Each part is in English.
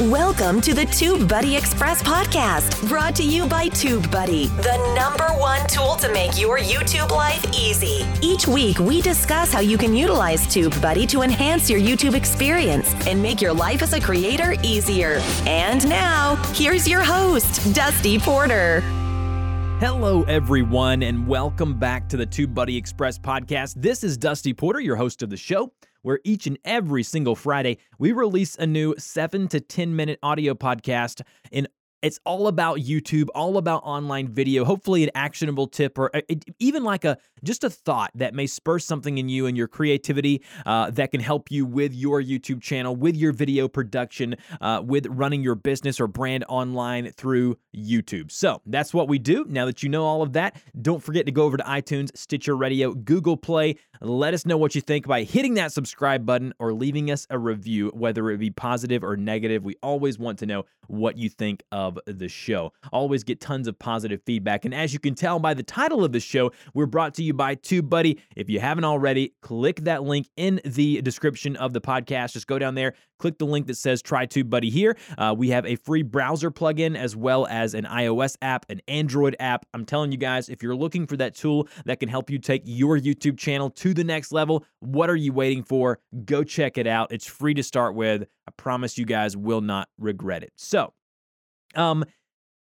Welcome to the TubeBuddy Express podcast, brought to you by TubeBuddy, the number one tool to make your YouTube life easy. Each week, we discuss how you can utilize TubeBuddy to enhance your YouTube experience and make your life as a creator easier. And now, here's your host, Dusty Porter. Hello, everyone, and welcome back to the TubeBuddy Express podcast. This is Dusty Porter, your host of the show where each and every single Friday we release a new seven to 10 minute audio podcast in it's all about YouTube, all about online video, hopefully an actionable tip or uh, even like a just a thought that may spur something in you and your creativity uh, that can help you with your YouTube channel, with your video production, uh, with running your business or brand online through YouTube. So that's what we do. Now that you know all of that, don't forget to go over to iTunes, Stitcher Radio, Google Play. Let us know what you think by hitting that subscribe button or leaving us a review, whether it be positive or negative. We always want to know what you think of the show. Always get tons of positive feedback. And as you can tell by the title of the show, we're brought to you by TubeBuddy. If you haven't already, click that link in the description of the podcast. Just go down there, click the link that says Try TubeBuddy here. Uh, we have a free browser plugin as well as an iOS app, an Android app. I'm telling you guys, if you're looking for that tool that can help you take your YouTube channel to the next level, what are you waiting for? Go check it out. It's free to start with. I promise you guys will not regret it. So, um,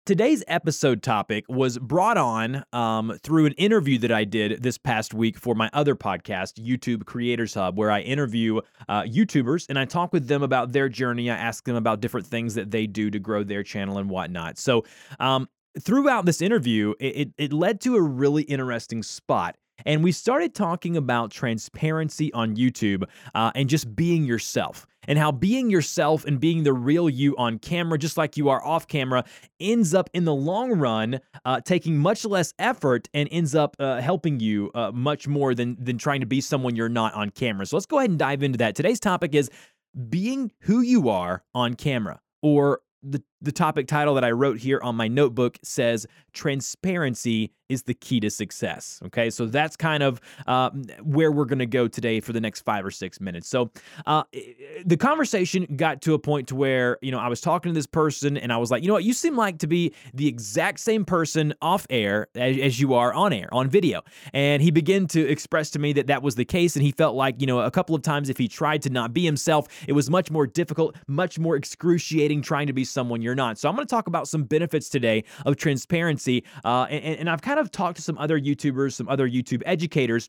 today's episode topic was brought on um, through an interview that I did this past week for my other podcast, YouTube Creators Hub, where I interview uh, YouTubers and I talk with them about their journey. I ask them about different things that they do to grow their channel and whatnot. So, um, throughout this interview, it, it led to a really interesting spot and we started talking about transparency on YouTube uh, and just being yourself, and how being yourself and being the real you on camera, just like you are off camera, ends up in the long run uh, taking much less effort and ends up uh, helping you uh, much more than, than trying to be someone you're not on camera. So let's go ahead and dive into that. Today's topic is being who you are on camera or the, the topic title that I wrote here on my notebook says transparency is the key to success. Okay, so that's kind of uh, where we're going to go today for the next five or six minutes. So uh, the conversation got to a point to where you know I was talking to this person and I was like, you know what, you seem like to be the exact same person off air as, as you are on air on video. And he began to express to me that that was the case, and he felt like you know a couple of times if he tried to not be himself, it was much more difficult, much more excruciating trying to be someone you're not. So I'm going to talk about some benefits today of transparency, uh, and, and I've kind of talked to some other YouTubers, some other YouTube educators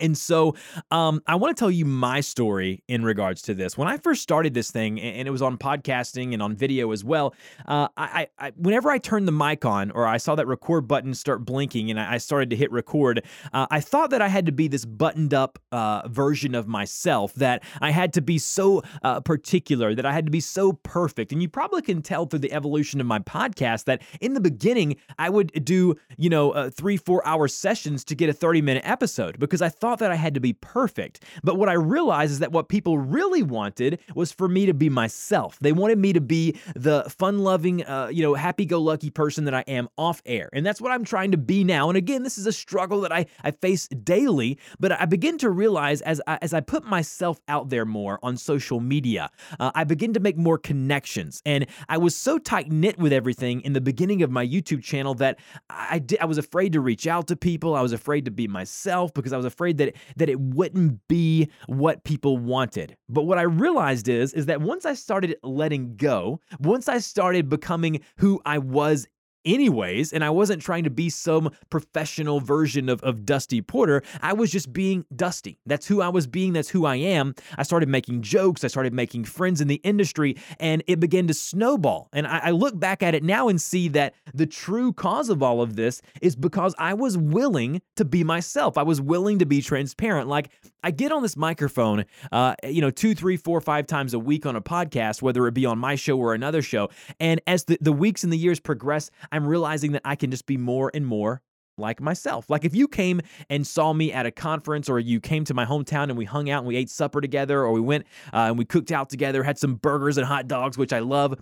and so um, I want to tell you my story in regards to this. When I first started this thing, and it was on podcasting and on video as well, uh, I, I, whenever I turned the mic on or I saw that record button start blinking and I started to hit record, uh, I thought that I had to be this buttoned up uh, version of myself, that I had to be so uh, particular, that I had to be so perfect. And you probably can tell through the evolution of my podcast that in the beginning, I would do, you know, uh, three, four hour sessions to get a 30 minute episode because I thought thought that I had to be perfect. But what I realized is that what people really wanted was for me to be myself. They wanted me to be the fun loving, uh, you know, happy go lucky person that I am off air. And that's what I'm trying to be now. And again, this is a struggle that I, I face daily, but I begin to realize as I, as I put myself out there more on social media, uh, I begin to make more connections. And I was so tight knit with everything in the beginning of my YouTube channel that I, did, I was afraid to reach out to people. I was afraid to be myself because I was afraid that that it wouldn't be what people wanted. But what I realized is is that once I started letting go, once I started becoming who I was anyways, and I wasn't trying to be some professional version of, of Dusty Porter. I was just being Dusty. That's who I was being, that's who I am. I started making jokes, I started making friends in the industry, and it began to snowball. And I, I look back at it now and see that the true cause of all of this is because I was willing to be myself. I was willing to be transparent. Like I get on this microphone, uh, you know, two, three, four, five times a week on a podcast, whether it be on my show or another show. And as the, the weeks and the years progress, I'm realizing that I can just be more and more like myself. Like if you came and saw me at a conference or you came to my hometown and we hung out and we ate supper together or we went uh, and we cooked out together, had some burgers and hot dogs, which I love,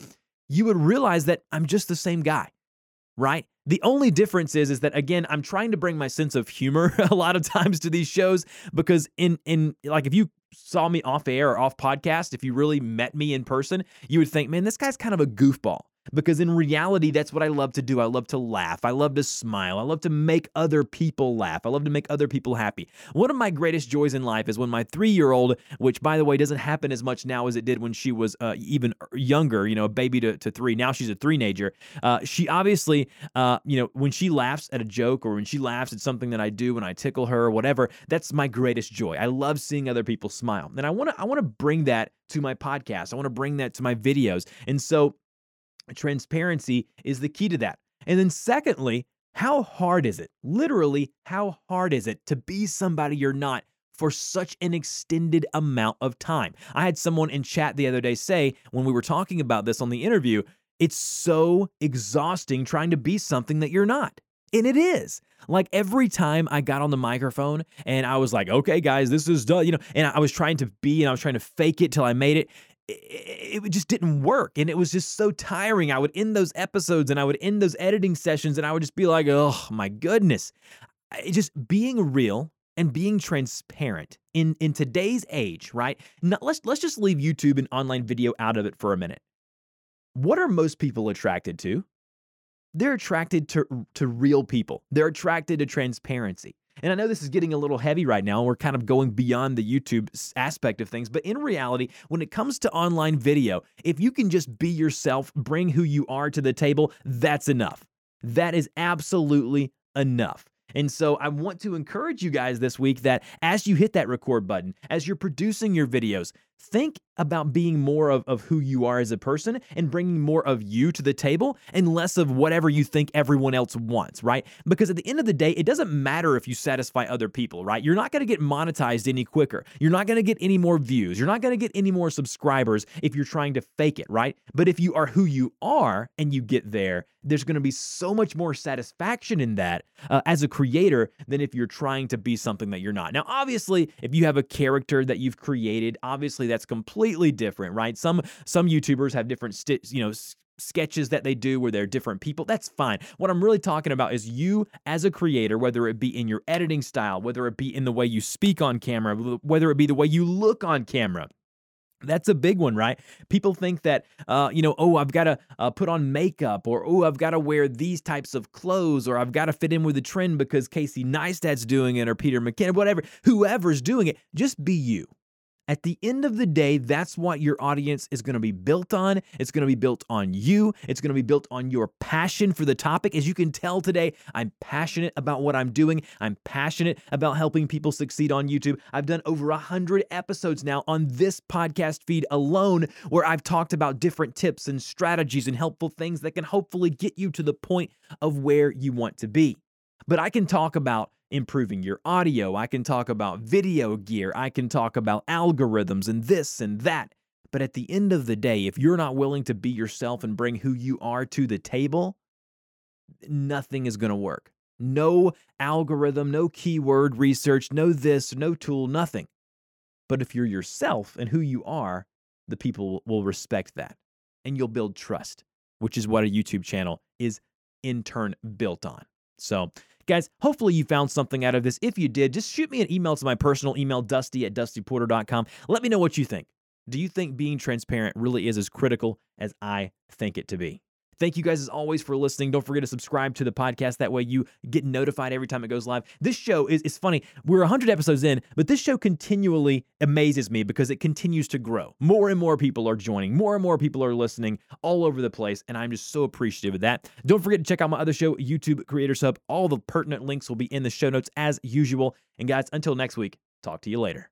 you would realize that I'm just the same guy. right? The only difference is is that again, I'm trying to bring my sense of humor a lot of times to these shows because in in like if you saw me off air or off podcast, if you really met me in person, you would think, "Man, this guy's kind of a goofball." Because in reality, that's what I love to do. I love to laugh. I love to smile. I love to make other people laugh. I love to make other people happy. One of my greatest joys in life is when my three year old, which by the way doesn't happen as much now as it did when she was uh, even younger, you know, a baby to, to three. Now she's a teenager. Uh, she obviously, uh, you know, when she laughs at a joke or when she laughs at something that I do when I tickle her or whatever, that's my greatest joy. I love seeing other people smile. And I want to I want to bring that to my podcast. I want to bring that to my videos. And so Transparency is the key to that. And then, secondly, how hard is it? Literally, how hard is it to be somebody you're not for such an extended amount of time? I had someone in chat the other day say, when we were talking about this on the interview, it's so exhausting trying to be something that you're not. And it is. Like every time I got on the microphone and I was like, okay, guys, this is done, you know, and I was trying to be and I was trying to fake it till I made it it, it just didn't work. And it was just so tiring. I would end those episodes and I would end those editing sessions and I would just be like, oh my goodness. It just being real and being transparent in, in today's age, right? Now, let's let's just leave YouTube and online video out of it for a minute. What are most people attracted to? They're attracted to, to real people. They're attracted to transparency. And I know this is getting a little heavy right now, and we're kind of going beyond the YouTube aspect of things. But in reality, when it comes to online video, if you can just be yourself, bring who you are to the table, that's enough. That is absolutely enough. And so I want to encourage you guys this week that as you hit that record button, as you're producing your videos, think about being more of, of who you are as a person and bringing more of you to the table and less of whatever you think everyone else wants, right? Because at the end of the day, it doesn't matter if you satisfy other people, right? You're not going to get monetized any quicker. You're not going to get any more views. You're not going to get any more subscribers if you're trying to fake it, right? But if you are who you are and you get there, there's going to be so much more satisfaction in that uh, as a creator than if you're trying to be something that you're not. Now, obviously, if you have a character that you've created, obviously that's completely different, right? Some some YouTubers have different st- you know sketches that they do where they're different people. That's fine. What I'm really talking about is you as a creator, whether it be in your editing style, whether it be in the way you speak on camera, whether it be the way you look on camera. That's a big one, right? People think that, uh, you know, oh, I've got to uh, put on makeup, or oh, I've got to wear these types of clothes, or I've got to fit in with the trend because Casey Neistat's doing it, or Peter McKinnon, whatever, whoever's doing it. Just be you. At the end of the day, that's what your audience is going to be built on. It's going to be built on you. It's going to be built on your passion for the topic. As you can tell today, I'm passionate about what I'm doing. I'm passionate about helping people succeed on YouTube. I've done over 100 episodes now on this podcast feed alone where I've talked about different tips and strategies and helpful things that can hopefully get you to the point of where you want to be. But I can talk about improving your audio. I can talk about video gear. I can talk about algorithms and this and that. But at the end of the day, if you're not willing to be yourself and bring who you are to the table, nothing is going to work. No algorithm, no keyword research, no this, no tool, nothing. But if you're yourself and who you are, the people will respect that and you'll build trust, which is what a YouTube channel is in turn built on. So, Guys, hopefully you found something out of this. If you did, just shoot me an email to my personal email, dusty at dustyporter.com. Let me know what you think. Do you think being transparent really is as critical as I think it to be? Thank you guys as always for listening. Don't forget to subscribe to the podcast. That way you get notified every time it goes live. This show is, is funny. We're 100 episodes in, but this show continually amazes me because it continues to grow. More and more people are joining, more and more people are listening all over the place. And I'm just so appreciative of that. Don't forget to check out my other show, YouTube Creators Hub. All the pertinent links will be in the show notes as usual. And guys, until next week, talk to you later.